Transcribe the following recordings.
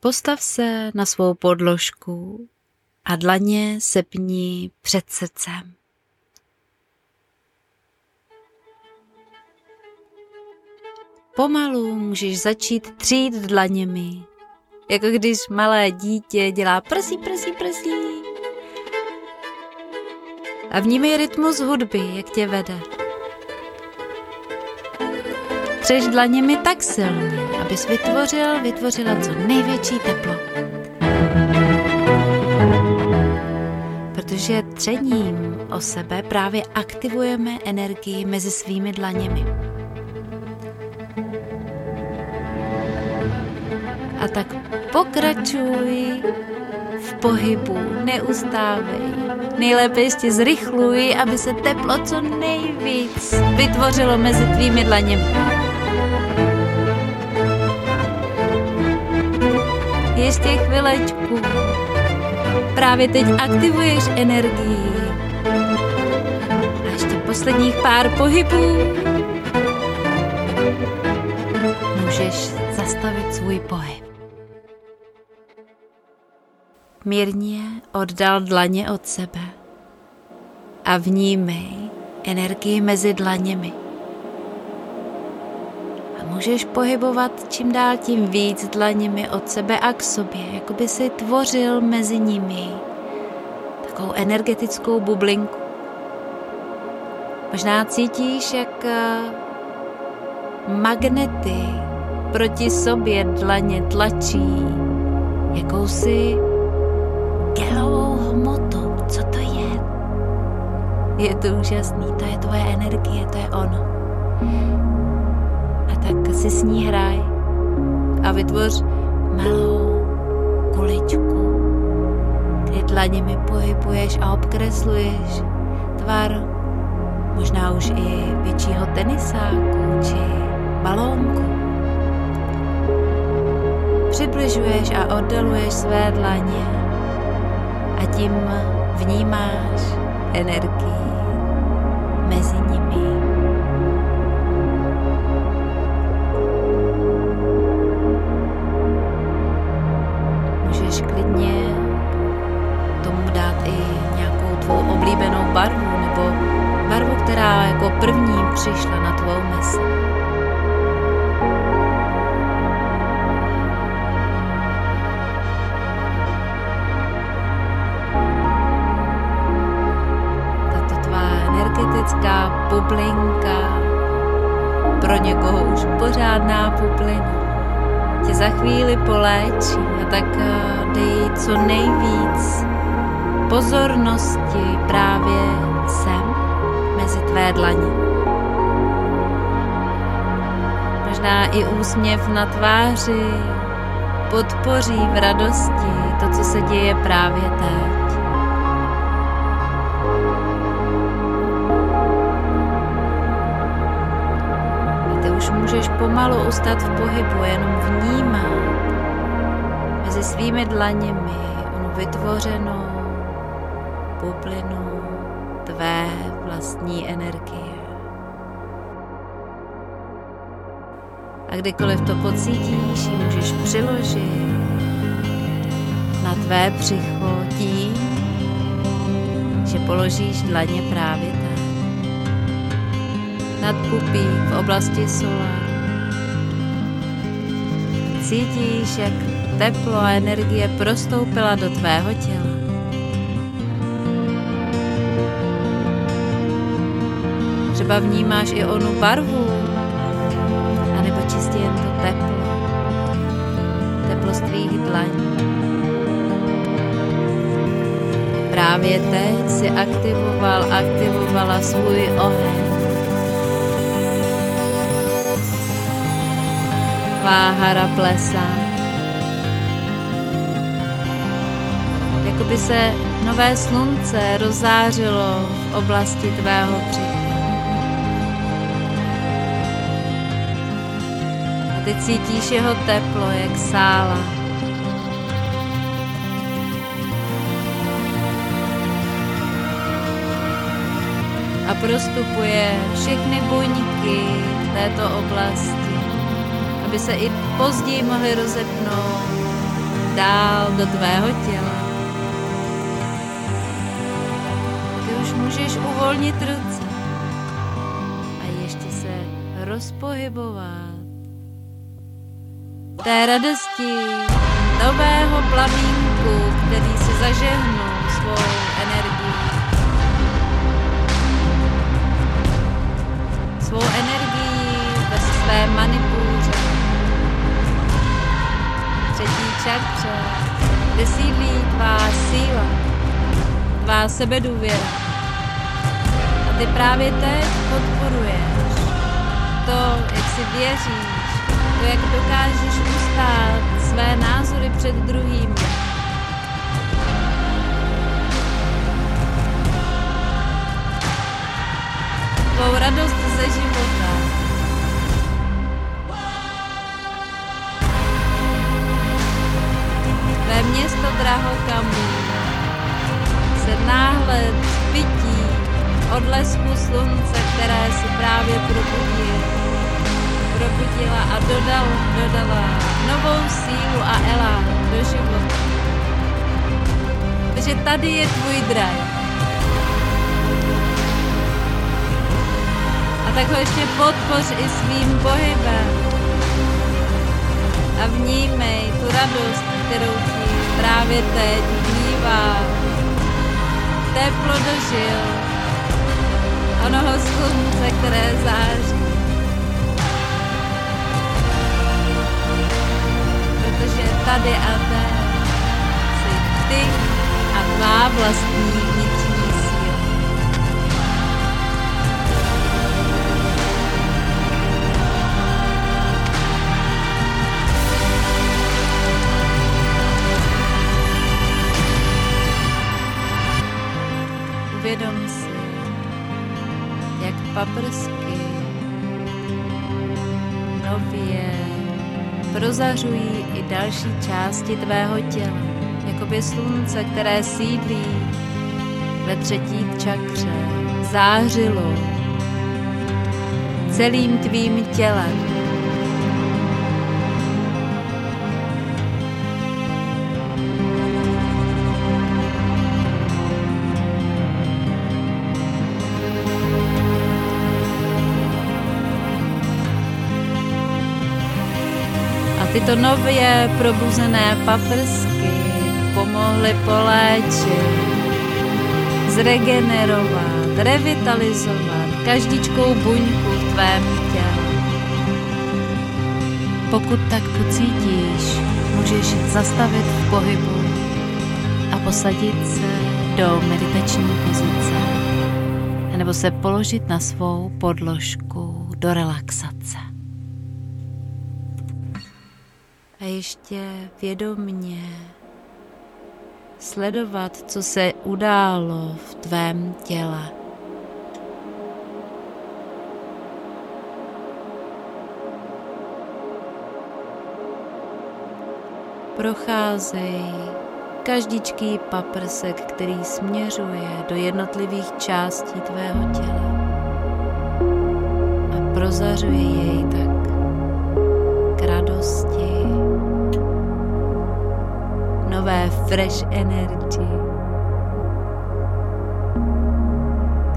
Postav se na svou podložku a dlaně sepni před srdcem. Pomalu můžeš začít třít dlaněmi, jako když malé dítě dělá prsí, prsí, prsí. A vnímej rytmus hudby, jak tě vede. Třeš dlaněmi tak silně, abys vytvořil, vytvořila co největší teplo. Protože třením o sebe právě aktivujeme energii mezi svými dlaněmi. A tak pokračuj v pohybu, neustávej. Nejlépe ještě zrychluj, aby se teplo co nejvíc vytvořilo mezi tvými dlaněmi. Ještě chvilečku. Právě teď aktivuješ energii. A ještě posledních pár pohybů. Můžeš zastavit svůj pohyb. Mírně oddal dlaně od sebe a vnímej energii mezi dlaněmi můžeš pohybovat čím dál tím víc dlaněmi od sebe a k sobě, jako by si tvořil mezi nimi takovou energetickou bublinku. Možná cítíš, jak eh, magnety proti sobě dlaně tlačí jakousi gelovou hmotu. Co to je? Je to úžasný, to je tvoje energie, to je ono tak si s ní hraj a vytvoř malou kuličku, kdy dlaněmi pohybuješ a obkresluješ tvar možná už i většího tenisáku či balónku. Přibližuješ a oddaluješ své dlaně a tím vnímáš energii bublinka, pro někoho už pořádná bublina, tě za chvíli poléčí a tak eh, dej co nejvíc pozornosti právě sem mezi tvé dlaně. Možná i úsměv na tváři podpoří v radosti to, co se děje právě teď. Pomalu ustat v pohybu, jenom vnímat mezi svými dlaněmi onu vytvořenou bublinu tvé vlastní energie. A kdykoliv to pocítíš, ji můžeš přiložit na tvé břicho tím, že položíš dlaně právě tam. Nad pupí v oblasti solaru. Cítíš, jak teplo a energie prostoupila do tvého těla. Třeba vnímáš i onu barvu, anebo čistě jen to teplo, teplo z tvých dlaní. Právě teď si aktivoval, aktivovala svůj oheň. Váhara plesá. Jako by se nové slunce rozářilo v oblasti tvého břicha. Ty cítíš jeho teplo, jak sála. A prostupuje všechny buňky této oblasti, aby se i později mohly rozepnout dál do tvého těla. Ty už můžeš uvolnit ruce a ještě se rozpohybovat. Té radosti nového plamínku, který si zažehnul svou energii. Svou energii ve své manipulce. Čakře, kde sídlí tvá síla, tvá sebedůvěra. A ty právě teď podporuješ to, jak si věříš, to, jak dokážeš ustát své názory před druhými. Tvou radost ze života. Drahokamů se náhled pití odlesku slunce, které si právě probudil probudila a dodal, dodala novou sílu a elán do života. Takže tady je tvůj drive. A tak ho ještě podpoř i svým pohybem. A vnímej tu radost, kterou právě teď vlívá. Teplo dožil onoho slunce, které září. tady a teď jsi ty a tvá vlastní prozařují i další části tvého těla, jako by slunce, které sídlí ve třetí čakře, zářilo celým tvým tělem. Tyto nově probuzené paprsky pomohly poléčit, zregenerovat, revitalizovat každičkou buňku v tvém těle. Pokud tak pocítíš, můžeš zastavit v pohybu a posadit se do meditační pozice nebo se položit na svou podložku do relaxace. Ještě vědomně sledovat, co se událo v tvém těle. Procházej každičký paprsek, který směřuje do jednotlivých částí tvého těla a prozařuje jej tak k radosti fresh energy,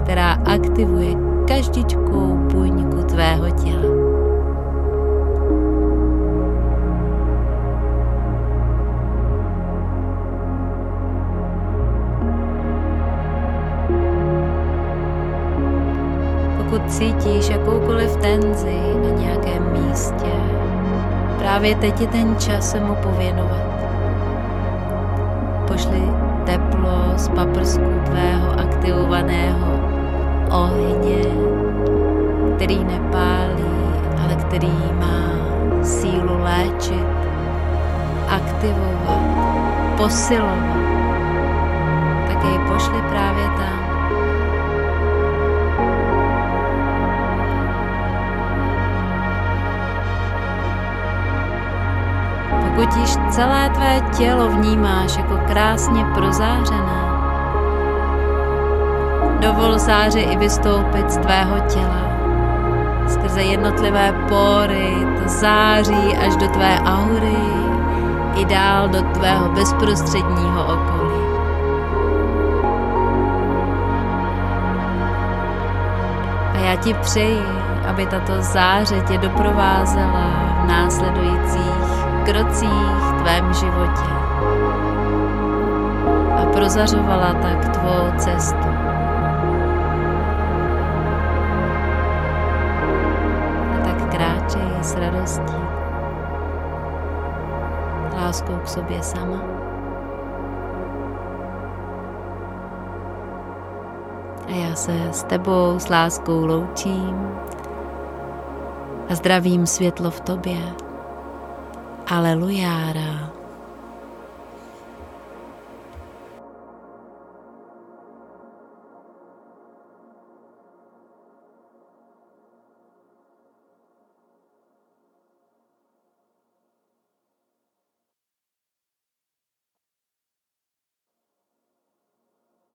která aktivuje každičkou buňku tvého těla. pokud cítíš jakoukoliv tenzi na nějakém místě, právě teď je ten čas se mu pověnovat pošli teplo z paprsku tvého aktivovaného ohně, který nepálí, ale který má sílu léčit, aktivovat, posilovat, tak jej pošli právě tam. Již celé tvé tělo vnímáš jako krásně prozářené. Dovol záři i vystoupit z tvého těla. Skrze jednotlivé pory to září až do tvé aury, i dál do tvého bezprostředního okolí. A já ti přeji, aby tato záře tě doprovázela v následujících krocích v tvém životě a prozařovala tak tvou cestu. A tak kráčej s radostí, láskou k sobě sama. A já se s tebou s láskou loučím a zdravím světlo v tobě. Alelujára.